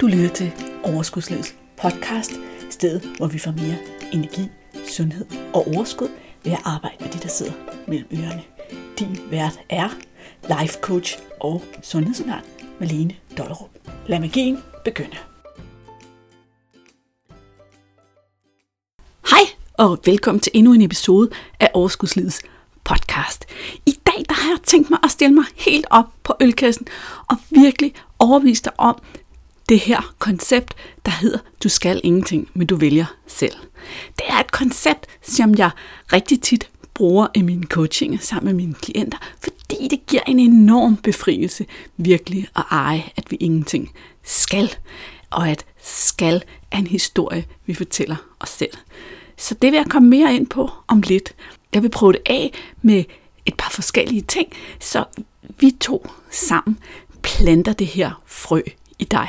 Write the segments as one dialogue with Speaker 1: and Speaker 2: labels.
Speaker 1: Du lytter til Overskudslivets podcast, stedet hvor vi får mere energi, sundhed og overskud ved at arbejde med de, der sidder mellem ørerne. Din vært er life coach og sundhedsundern Malene Dollerup. Lad magien begynde. Hej og velkommen til endnu en episode af Overskudslivets podcast. I dag der har jeg tænkt mig at stille mig helt op på ølkassen og virkelig overvise dig om, det her koncept, der hedder, du skal ingenting, men du vælger selv. Det er et koncept, som jeg rigtig tit bruger i min coaching sammen med mine klienter, fordi det giver en enorm befrielse virkelig at eje, at vi ingenting skal, og at skal er en historie, vi fortæller os selv. Så det vil jeg komme mere ind på om lidt. Jeg vil prøve det af med et par forskellige ting, så vi to sammen planter det her frø i dig.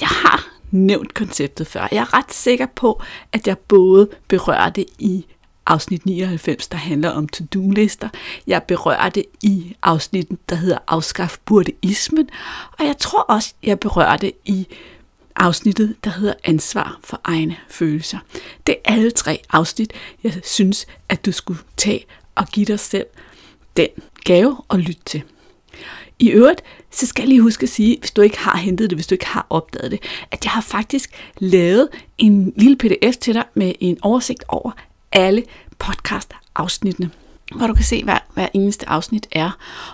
Speaker 1: Jeg har nævnt konceptet før. Jeg er ret sikker på, at jeg både berører det i afsnit 99, der handler om to-do-lister. Jeg berører det i afsnittet, der hedder Afskaf burdeismen. Og jeg tror også, jeg berører det i afsnittet, der hedder Ansvar for egne følelser. Det er alle tre afsnit, jeg synes, at du skulle tage og give dig selv den gave og lytte til. I øvrigt, så skal jeg lige huske at sige, hvis du ikke har hentet det, hvis du ikke har opdaget det, at jeg har faktisk lavet en lille pdf til dig med en oversigt over alle podcast-afsnittene, hvor du kan se, hvad hver eneste afsnit er,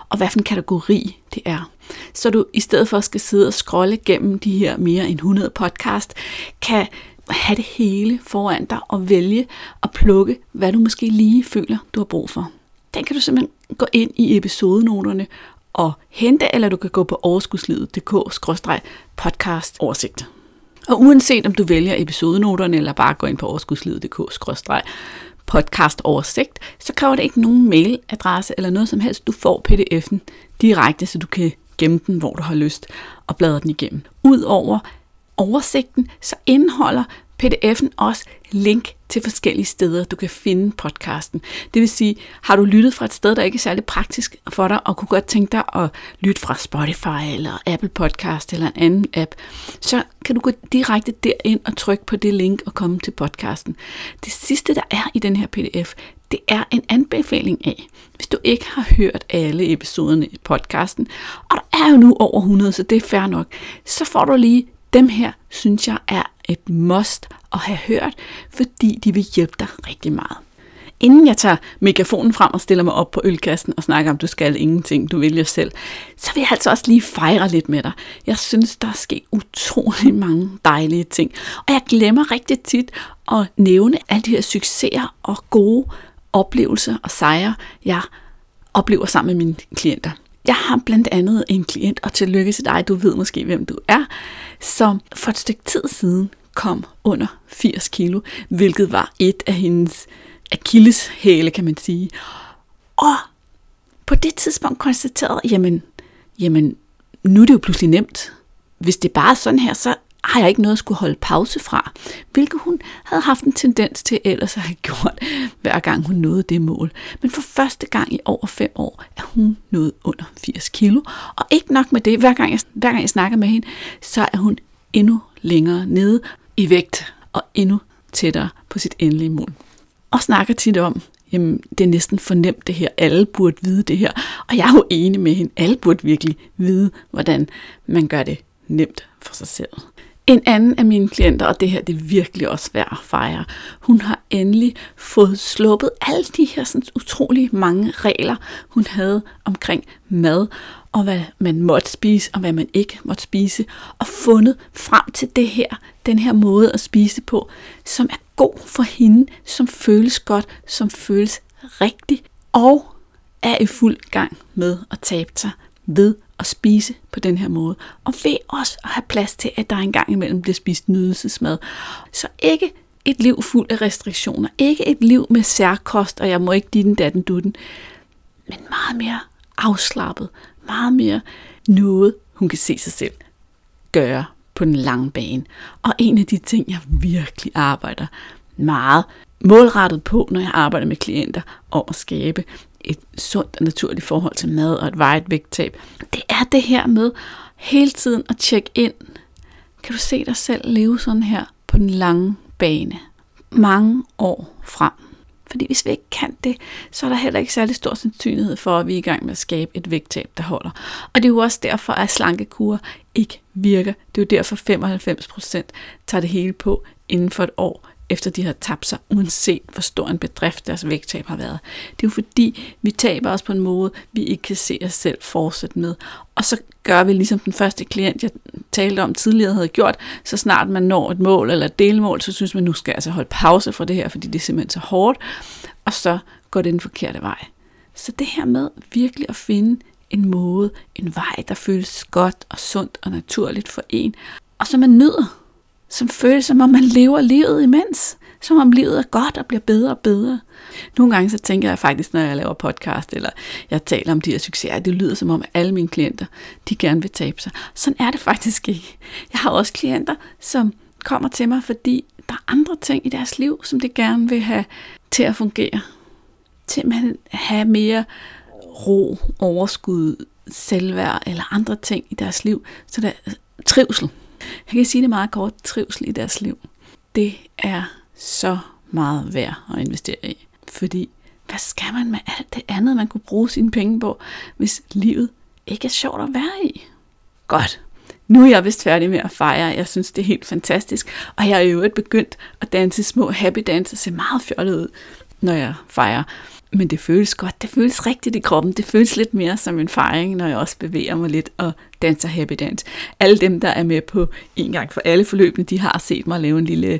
Speaker 1: og hvad for en kategori det er. Så du i stedet for at skal sidde og scrolle gennem de her mere end 100 podcast, kan have det hele foran dig og vælge at plukke, hvad du måske lige føler, du har brug for. Den kan du simpelthen gå ind i episodenoterne at hente, eller du kan gå på overskudslivet.dk-podcast oversigt. Og uanset om du vælger episodenoterne, eller bare går ind på overskudslivet.dk-podcast oversigt, så kræver det ikke nogen mailadresse eller noget som helst. Du får pdf'en direkte, så du kan gemme den, hvor du har lyst, og bladre den igennem. Udover oversigten, så indeholder pdf'en også link til forskellige steder, du kan finde podcasten. Det vil sige, har du lyttet fra et sted, der ikke er særlig praktisk for dig, og kunne godt tænke dig at lytte fra Spotify eller Apple Podcast eller en anden app, så kan du gå direkte derind og trykke på det link og komme til podcasten. Det sidste, der er i den her pdf, det er en anbefaling af, hvis du ikke har hørt alle episoderne i podcasten, og der er jo nu over 100, så det er fair nok, så får du lige dem her, synes jeg er et must at have hørt, fordi de vil hjælpe dig rigtig meget. Inden jeg tager megafonen frem og stiller mig op på ølkassen og snakker om, du skal ingenting, du vælger selv, så vil jeg altså også lige fejre lidt med dig. Jeg synes, der er sket utrolig mange dejlige ting. Og jeg glemmer rigtig tit at nævne alle de her succeser og gode oplevelser og sejre, jeg oplever sammen med mine klienter. Jeg har blandt andet en klient, og tillykke til dig, du ved måske, hvem du er, som for et stykke tid siden kom under 80 kilo, hvilket var et af hendes akilleshæle, kan man sige. Og på det tidspunkt konstaterede, jamen, jamen, nu er det jo pludselig nemt. Hvis det bare er sådan her, så har jeg ikke noget at skulle holde pause fra, hvilket hun havde haft en tendens til ellers at have gjort, hver gang hun nåede det mål. Men for første gang i over fem år er hun nået under 80 kilo, og ikke nok med det, hver gang jeg, hver gang jeg snakker med hende, så er hun endnu længere nede i vægt og endnu tættere på sit endelige mål. Og snakker tit om, jamen det er næsten fornemt det her, alle burde vide det her. Og jeg er jo enig med hende, alle burde virkelig vide, hvordan man gør det nemt for sig selv. En anden af mine klienter, og det her det er virkelig også værd at fejre, hun har endelig fået sluppet alle de her sådan utrolig mange regler, hun havde omkring mad, og hvad man måtte spise, og hvad man ikke måtte spise, og fundet frem til det her, den her måde at spise på, som er god for hende, som føles godt, som føles rigtigt, og er i fuld gang med at tabe sig ved at spise på den her måde. Og ved også at have plads til, at der engang imellem bliver spist nydelsesmad. Så ikke et liv fuld af restriktioner. Ikke et liv med særkost, og jeg må ikke din datten dutten. Men meget mere afslappet. Meget mere noget, hun kan se sig selv gøre på den lange bane. Og en af de ting, jeg virkelig arbejder meget målrettet på, når jeg arbejder med klienter, om at skabe et sundt og naturligt forhold til mad og et vejet vægttab, det er det her med hele tiden at tjekke ind. Kan du se dig selv leve sådan her på den lange bane? Mange år frem. Fordi hvis vi ikke kan det, så er der heller ikke særlig stor sandsynlighed for, at vi er i gang med at skabe et vægttab, der holder. Og det er jo også derfor, at slankekurer ikke virker. Det er jo derfor 95% tager det hele på inden for et år, efter de har tabt sig, uanset hvor stor en bedrift deres vægttab har været. Det er jo fordi, vi taber os på en måde, vi ikke kan se os selv fortsætte med. Og så gør vi ligesom den første klient, jeg talte om tidligere, havde gjort, så snart man når et mål eller et delmål, så synes man, nu skal jeg altså holde pause fra det her, fordi det er simpelthen så hårdt, og så går det den forkerte vej. Så det her med virkelig at finde en måde, en vej, der føles godt og sundt og naturligt for en, og som man nyder, som føles som om man lever livet imens, som om livet er godt og bliver bedre og bedre. Nogle gange så tænker jeg faktisk, når jeg laver podcast, eller jeg taler om de her succeser, det lyder som om alle mine klienter, de gerne vil tabe sig. Sådan er det faktisk ikke. Jeg har også klienter, som kommer til mig, fordi der er andre ting i deres liv, som de gerne vil have til at fungere. Til at have mere ro, overskud, selvværd eller andre ting i deres liv. Så der er trivsel. Jeg kan sige det meget kort, trivsel i deres liv. Det er så meget værd at investere i. Fordi hvad skal man med alt det andet, man kunne bruge sine penge på, hvis livet ikke er sjovt at være i? Godt. Nu er jeg vist færdig med at fejre. Jeg synes, det er helt fantastisk. Og jeg er jo øvrigt begyndt at danse små happy dance og se meget fjollet ud, når jeg fejrer. Men det føles godt. Det føles rigtigt i kroppen. Det føles lidt mere som en fejring, når jeg også bevæger mig lidt og danser happy dance. Alle dem, der er med på en gang for alle forløbene, de har set mig lave en lille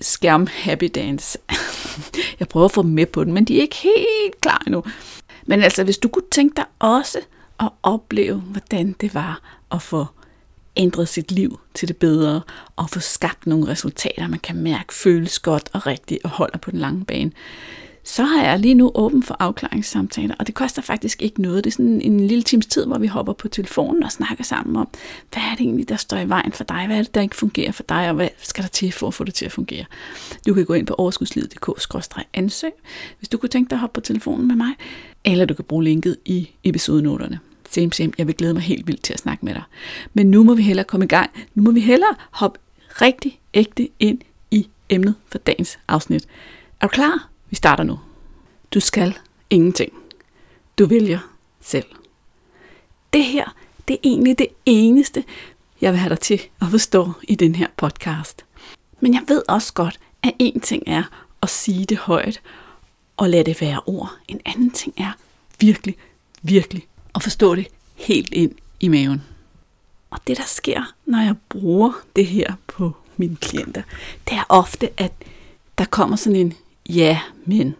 Speaker 1: skærm happy dance. jeg prøver at få dem med på den, men de er ikke helt klar endnu. Men altså, hvis du kunne tænke dig også at opleve, hvordan det var at få ændret sit liv til det bedre, og få skabt nogle resultater, man kan mærke føles godt og rigtigt og holder på den lange bane, så har jeg lige nu åben for afklaringssamtaler, og det koster faktisk ikke noget. Det er sådan en lille times tid, hvor vi hopper på telefonen og snakker sammen om, hvad er det egentlig, der står i vejen for dig? Hvad er det, der ikke fungerer for dig, og hvad skal der til for at få det til at fungere? Du kan gå ind på overskudslivet.dk-ansøg, hvis du kunne tænke dig at hoppe på telefonen med mig, eller du kan bruge linket i episodenoterne. Same, same. Jeg vil glæde mig helt vildt til at snakke med dig. Men nu må vi hellere komme i gang. Nu må vi hellere hoppe rigtig ægte ind i emnet for dagens afsnit. Er du klar? Vi starter nu. Du skal ingenting. Du vælger selv. Det her, det er egentlig det eneste, jeg vil have dig til at forstå i den her podcast. Men jeg ved også godt, at en ting er at sige det højt og lade det være ord. En anden ting er virkelig, virkelig at forstå det helt ind i maven. Og det, der sker, når jeg bruger det her på mine klienter, det er ofte, at der kommer sådan en ja, men,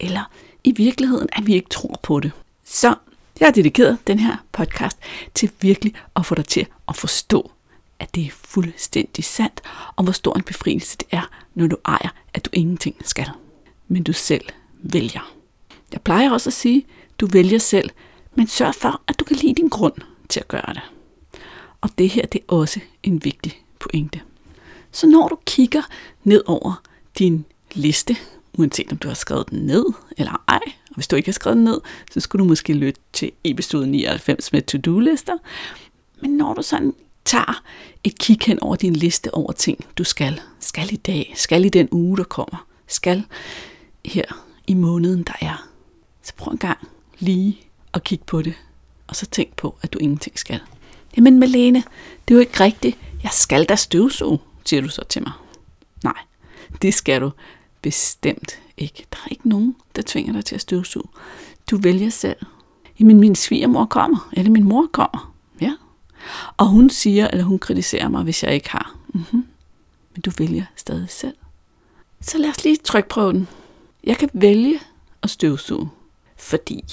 Speaker 1: eller i virkeligheden, at vi ikke tror på det. Så jeg har dedikeret den her podcast til virkelig at få dig til at forstå, at det er fuldstændig sandt, og hvor stor en befrielse det er, når du ejer, at du ingenting skal. Men du selv vælger. Jeg plejer også at sige, du vælger selv, men sørg for, at du kan lide din grund til at gøre det. Og det her, det er også en vigtig pointe. Så når du kigger ned over din liste uanset om du har skrevet den ned eller ej. Og hvis du ikke har skrevet den ned, så skulle du måske lytte til episode 99 med to-do-lister. Men når du sådan tager et kig hen over din liste over ting, du skal, skal i dag, skal i den uge, der kommer, skal her i måneden, der er, så prøv en gang lige at kigge på det, og så tænk på, at du ingenting skal. Jamen Malene, det er jo ikke rigtigt. Jeg skal da støvsuge, siger du så til mig. Nej, det skal du bestemt ikke. Der er ikke nogen, der tvinger dig til at støvsuge. Du vælger selv. Jamen, min svigermor kommer, eller min mor kommer. Ja. Og hun siger, eller hun kritiserer mig, hvis jeg ikke har. Mm-hmm. Men du vælger stadig selv. Så lad os lige trykprøve den. Jeg kan vælge at støvsuge, fordi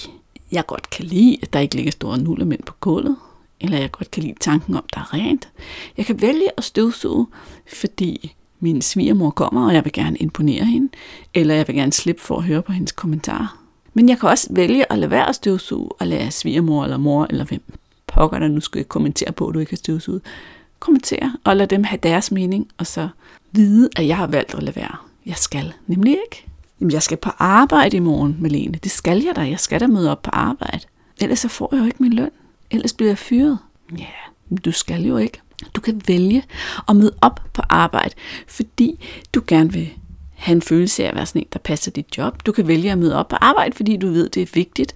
Speaker 1: jeg godt kan lide, at der ikke ligger store nullermænd på gulvet, eller jeg godt kan lide tanken om, der er rent. Jeg kan vælge at støvsuge, fordi min svigermor kommer, og jeg vil gerne imponere hende, eller jeg vil gerne slippe for at høre på hendes kommentarer. Men jeg kan også vælge at lade være at støvsuge, og lade svigermor eller mor, eller hvem pokker der nu skal kommentere på, at du ikke har støvsuget, kommentere og lade dem have deres mening, og så vide, at jeg har valgt at lade være. Jeg skal nemlig ikke. Jamen, jeg skal på arbejde i morgen, Malene. Det skal jeg da. Jeg skal da møde op på arbejde. Ellers så får jeg jo ikke min løn. Ellers bliver jeg fyret. Ja, du skal jo ikke. Du kan vælge at møde op på arbejde, fordi du gerne vil have en følelse af at være sådan en, der passer dit job. Du kan vælge at møde op på arbejde, fordi du ved, det er vigtigt,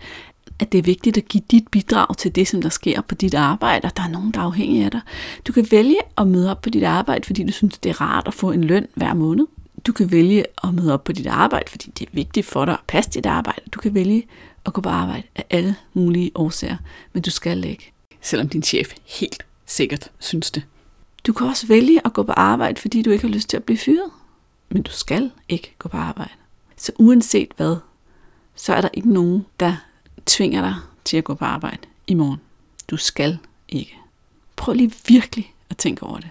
Speaker 1: at det er vigtigt at give dit bidrag til det, som der sker på dit arbejde, og der er nogen, der er afhængige af dig. Du kan vælge at møde op på dit arbejde, fordi du synes, det er rart at få en løn hver måned. Du kan vælge at møde op på dit arbejde, fordi det er vigtigt for dig at passe dit arbejde. Du kan vælge at gå på arbejde af alle mulige årsager, men du skal ikke, selvom din chef helt sikkert synes det. Du kan også vælge at gå på arbejde, fordi du ikke har lyst til at blive fyret, men du skal ikke gå på arbejde. Så uanset hvad, så er der ikke nogen, der tvinger dig til at gå på arbejde i morgen. Du skal ikke. Prøv lige virkelig at tænke over det.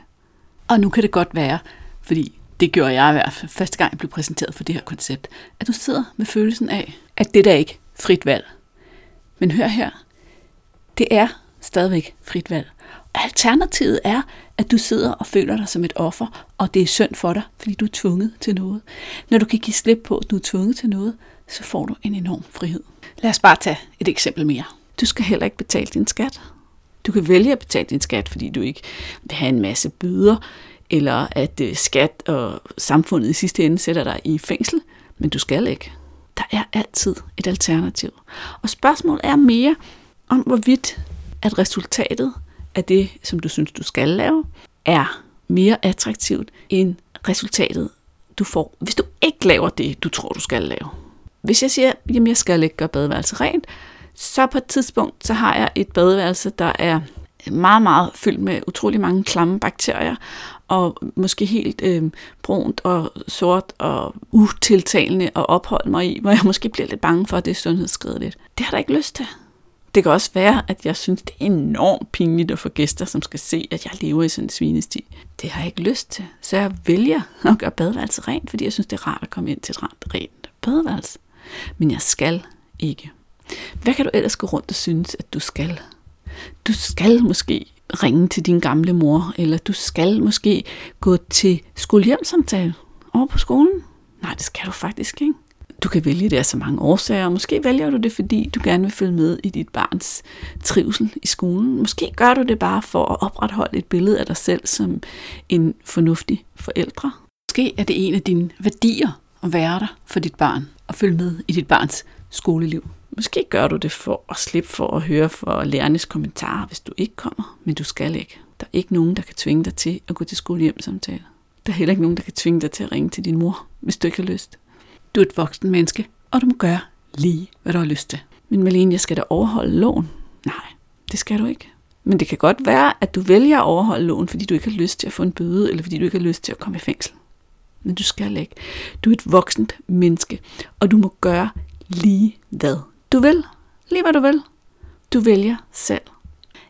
Speaker 1: Og nu kan det godt være, fordi det gjorde jeg i hvert fald første gang, jeg blev præsenteret for det her koncept, at du sidder med følelsen af, at det der ikke frit valg. Men hør her, det er stadigvæk frit valg. Alternativet er, at du sidder og føler dig som et offer, og det er synd for dig, fordi du er tvunget til noget. Når du kan give slip på, at du er tvunget til noget, så får du en enorm frihed. Lad os bare tage et eksempel mere. Du skal heller ikke betale din skat. Du kan vælge at betale din skat, fordi du ikke vil have en masse bøder, eller at øh, skat og samfundet i sidste ende sætter dig i fængsel, men du skal ikke. Der er altid et alternativ. Og spørgsmålet er mere om, hvorvidt at resultatet af det, som du synes, du skal lave, er mere attraktivt end resultatet, du får, hvis du ikke laver det, du tror, du skal lave. Hvis jeg siger, at jeg skal ikke gøre badeværelset rent, så på et tidspunkt, så har jeg et badeværelse, der er meget, meget fyldt med utrolig mange klamme bakterier, og måske helt øh, brunt og sort og utiltalende at opholde mig i, hvor jeg måske bliver lidt bange for, at det er sundhedsskadeligt. Det har jeg ikke lyst til. Det kan også være, at jeg synes, det er enormt pinligt at få gæster, som skal se, at jeg lever i sådan en svinesti. Det har jeg ikke lyst til. Så jeg vælger at gøre badeværelset rent, fordi jeg synes, det er rart at komme ind til et rent, rent badeværelse. Men jeg skal ikke. Hvad kan du ellers gå rundt og synes, at du skal? Du skal måske ringe til din gamle mor, eller du skal måske gå til skolehjemsamtale over på skolen. Nej, det skal du faktisk ikke. Du kan vælge det af så mange årsager. Måske vælger du det, fordi du gerne vil følge med i dit barns trivsel i skolen. Måske gør du det bare for at opretholde et billede af dig selv som en fornuftig forældre. Måske er det en af dine værdier at være der for dit barn og følge med i dit barns skoleliv. Måske gør du det for at slippe for at høre for lærernes kommentarer, hvis du ikke kommer, men du skal ikke. Der er ikke nogen, der kan tvinge dig til at gå til skolehjemsamtale. Der er heller ikke nogen, der kan tvinge dig til at ringe til din mor, hvis du ikke har lyst. Du er et voksen menneske, og du må gøre lige, hvad du har lyst til. Men Malene, jeg skal da overholde loven. Nej, det skal du ikke. Men det kan godt være, at du vælger at overholde loven, fordi du ikke har lyst til at få en bøde, eller fordi du ikke har lyst til at komme i fængsel. Men du skal ikke. Du er et voksent menneske, og du må gøre lige hvad du vil. Lige hvad du vil. Du vælger selv.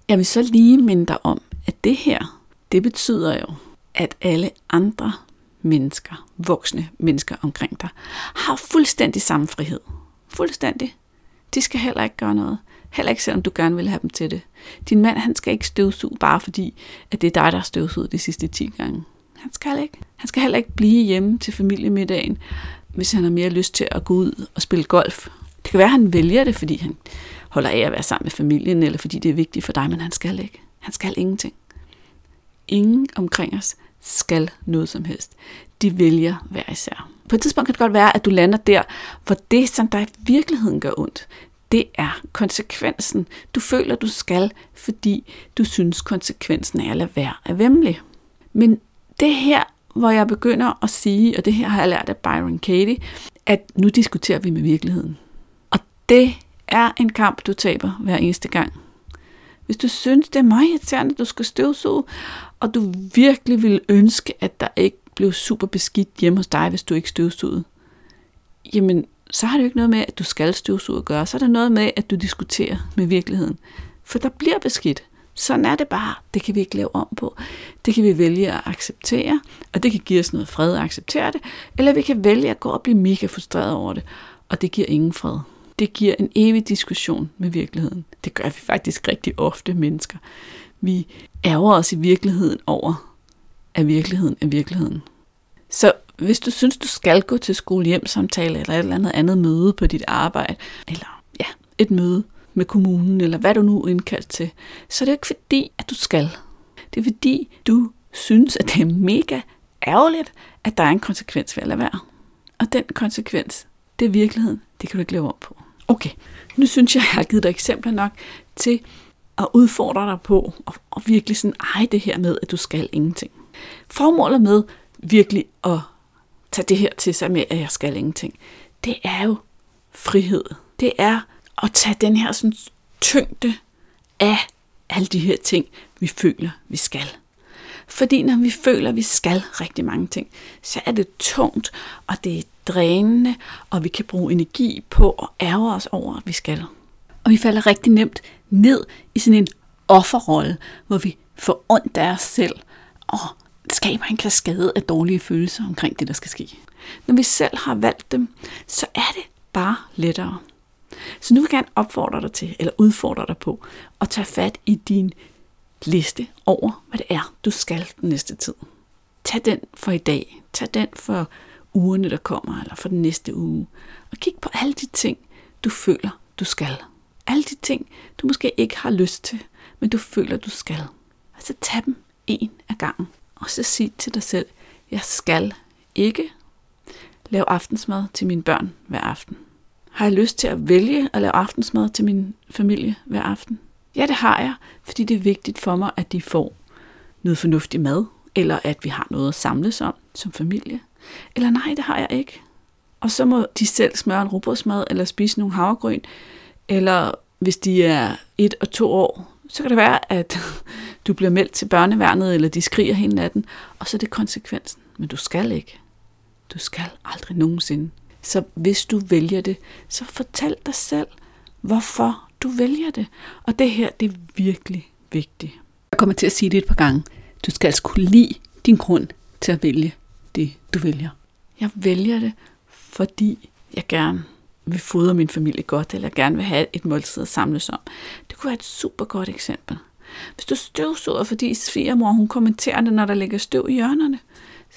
Speaker 1: Jeg vil så lige minde dig om, at det her, det betyder jo, at alle andre mennesker, voksne mennesker omkring dig, har fuldstændig samme frihed. Fuldstændig. De skal heller ikke gøre noget. Heller ikke selvom du gerne vil have dem til det. Din mand, han skal ikke støvsuge, bare fordi, at det er dig, der har støvsuget de sidste 10 gange. Han skal ikke. Han skal heller ikke blive hjemme til familiemiddagen, hvis han har mere lyst til at gå ud og spille golf. Det kan være, at han vælger det, fordi han holder af at være sammen med familien, eller fordi det er vigtigt for dig, men han skal ikke. Han skal ingenting. Ingen omkring os skal noget som helst. De vælger hver især. På et tidspunkt kan det godt være, at du lander der, hvor det, som der i virkeligheden gør ondt, det er konsekvensen. Du føler, du skal, fordi du synes, konsekvensen er at lade være er vemmelig. Men det her, hvor jeg begynder at sige, og det her har jeg lært af Byron Katie, at nu diskuterer vi med virkeligheden. Og det er en kamp, du taber hver eneste gang. Hvis du synes, det er meget irriterende, at du skal støvsuge, og du virkelig vil ønske, at der ikke blev super beskidt hjemme hos dig, hvis du ikke støvsugede, jamen, så har det jo ikke noget med, at du skal støvsuge at gøre. Så er der noget med, at du diskuterer med virkeligheden. For der bliver beskidt. Sådan er det bare. Det kan vi ikke lave om på. Det kan vi vælge at acceptere, og det kan give os noget fred at acceptere det, eller vi kan vælge at gå og blive mega frustreret over det, og det giver ingen fred. Det giver en evig diskussion med virkeligheden. Det gør vi faktisk rigtig ofte, mennesker. Vi ærger os i virkeligheden over, at virkeligheden er virkeligheden. Så hvis du synes, du skal gå til skolehjemsamtale eller et eller andet andet møde på dit arbejde, eller ja, et møde med kommunen, eller hvad du nu er indkaldt til, så er det ikke fordi, at du skal. Det er fordi, du synes, at det er mega ærgerligt, at der er en konsekvens ved at lade være. Og den konsekvens, det er virkeligheden. Det kan du ikke leve op på. Okay, nu synes jeg, jeg har givet dig eksempler nok til at udfordre dig på, og, og virkelig sådan, eje det her med, at du skal ingenting. Formålet med virkelig at tage det her til sig med, at jeg skal ingenting, det er jo frihed. Det er at tage den her sådan, tyngde af alle de her ting, vi føler, vi skal. Fordi når vi føler, vi skal rigtig mange ting, så er det tungt, og det er drænende, og vi kan bruge energi på at ærge os over, at vi skal. Og vi falder rigtig nemt ned i sådan en offerrolle, hvor vi får ondt af os selv, og skaber en kaskade af dårlige følelser omkring det, der skal ske. Når vi selv har valgt dem, så er det bare lettere. Så nu vil jeg gerne opfordre dig til, eller udfordre dig på, at tage fat i din liste over, hvad det er, du skal den næste tid. Tag den for i dag. Tag den for ugerne, der kommer, eller for den næste uge. Og kig på alle de ting, du føler, du skal. Alle de ting, du måske ikke har lyst til, men du føler, du skal. Og så tag dem en af gangen. Og så sig til dig selv, jeg skal ikke lave aftensmad til mine børn hver aften. Har jeg lyst til at vælge at lave aftensmad til min familie hver aften? Ja, det har jeg, fordi det er vigtigt for mig, at de får noget fornuftig mad, eller at vi har noget at samles om som familie. Eller nej, det har jeg ikke. Og så må de selv smøre en robotsmad, eller spise nogle havregryn, eller hvis de er et og to år, så kan det være, at du bliver meldt til børneværnet, eller de skriger hele natten, og så er det konsekvensen. Men du skal ikke. Du skal aldrig nogensinde. Så hvis du vælger det, så fortæl dig selv, hvorfor du vælger det. Og det her, det er virkelig vigtigt. Jeg kommer til at sige det et par gange. Du skal altså kunne lide din grund til at vælge det, du vælger. Jeg vælger det, fordi jeg gerne vil fodre min familie godt, eller jeg gerne vil have et måltid at samles om. Det kunne være et super godt eksempel. Hvis du støvsuger, fordi svigermor hun kommenterer det, når der ligger støv i hjørnerne,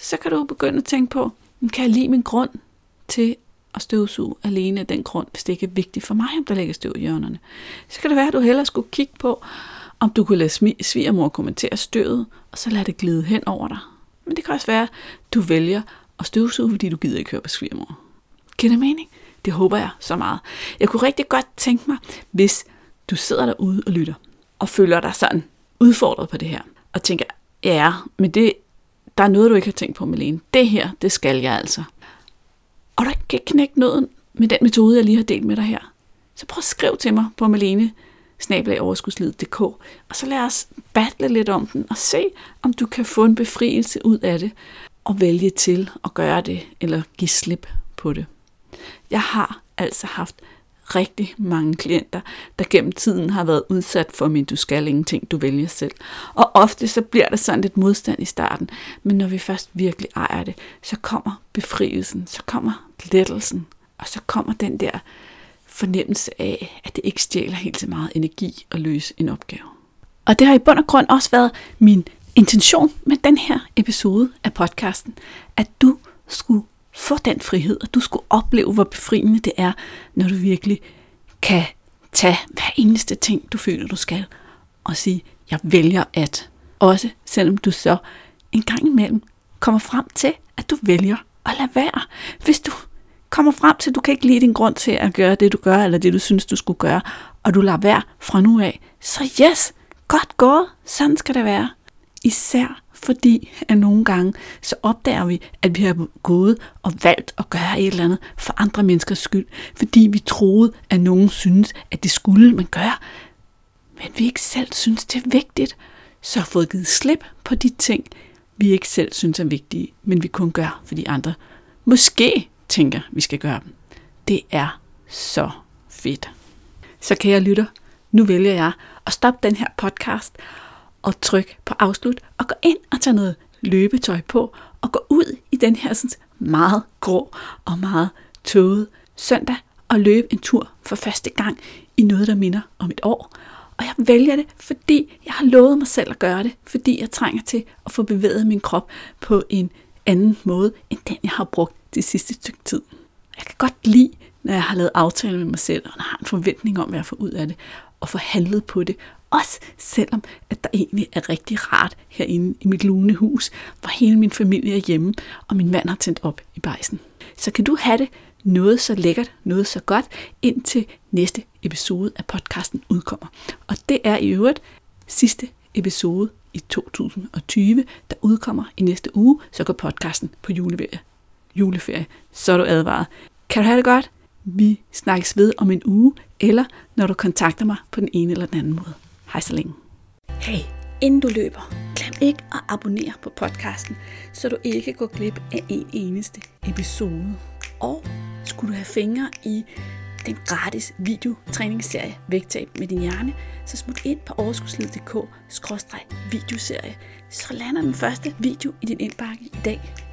Speaker 1: så kan du begynde at tænke på, kan jeg lide min grund til at støvsuge alene af den grund, hvis det ikke er vigtigt for mig, om der ligger støv i hjørnerne. Så kan det være, at du hellere skulle kigge på, om du kunne lade svigermor kommentere støvet, og så lade det glide hen over dig. Men det kan også være, at du vælger at støvsuge, fordi du gider ikke høre på svigermor. Giver det mening? Det håber jeg så meget. Jeg kunne rigtig godt tænke mig, hvis du sidder derude og lytter, og føler dig sådan udfordret på det her, og tænker, ja, men det, der er noget, du ikke har tænkt på, Melene. Det her, det skal jeg altså. Og der kan knække noget med den metode, jeg lige har delt med dig her, så prøv at skrive til mig på Malene og så lad os battle lidt om den, og se, om du kan få en befrielse ud af det, og vælge til at gøre det, eller give slip på det. Jeg har altså haft rigtig mange klienter, der gennem tiden har været udsat for min du skal ingenting, du vælger selv. Og ofte så bliver der sådan lidt modstand i starten, men når vi først virkelig ejer det, så kommer befrielsen, så kommer lettelsen, og så kommer den der fornemmelse af, at det ikke stjæler helt så meget energi at løse en opgave. Og det har i bund og grund også været min intention med den her episode af podcasten, at du skulle få den frihed, og du skulle opleve, hvor befriende det er, når du virkelig kan tage hver eneste ting, du føler, du skal, og sige, jeg vælger at. Også selvom du så en gang imellem kommer frem til, at du vælger at lade være. Hvis du kommer frem til, at du kan ikke lide din grund til at gøre det, du gør, eller det, du synes, du skulle gøre, og du lader være fra nu af, så yes, godt gået, sådan skal det være. Især fordi at nogle gange så opdager vi, at vi har gået og valgt at gøre et eller andet for andre menneskers skyld, fordi vi troede, at nogen synes, at det skulle man gøre, men vi ikke selv synes, det er vigtigt, så har fået givet slip på de ting, vi ikke selv synes er vigtige, men vi kun gør, fordi andre måske tænker, vi skal gøre dem. Det er så fedt. Så kære lytter, nu vælger jeg at stoppe den her podcast og trykke på afslut og gå ind og tage noget løbetøj på og gå ud i den her sådan, meget grå og meget tåget søndag og løbe en tur for første gang i noget, der minder om et år. Og jeg vælger det, fordi jeg har lovet mig selv at gøre det, fordi jeg trænger til at få bevæget min krop på en anden måde, end den jeg har brugt det sidste stykke tid. Jeg kan godt lide, når jeg har lavet aftale med mig selv, og har en forventning om, hvad jeg får ud af det, og få handlet på det. Også selvom, at der egentlig er rigtig rart herinde i mit lune hus, hvor hele min familie er hjemme, og min mand har tændt op i bejsen. Så kan du have det noget så lækkert, noget så godt, indtil næste episode af podcasten udkommer. Og det er i øvrigt sidste episode i 2020, der udkommer i næste uge, så går podcasten på juleferie. juleferie. Så er du advaret. Kan du have det godt? Vi snakkes ved om en uge, eller når du kontakter mig på den ene eller den anden måde. Hej så længe. Hey, inden du løber, glem ikke at abonnere på podcasten, så du ikke går glip af en eneste episode. Og skulle du have fingre i den gratis videotræningsserie Vægtab med din hjerne, så smut ind på overskudsliddk videoserie så lander den første video i din indbakke i dag.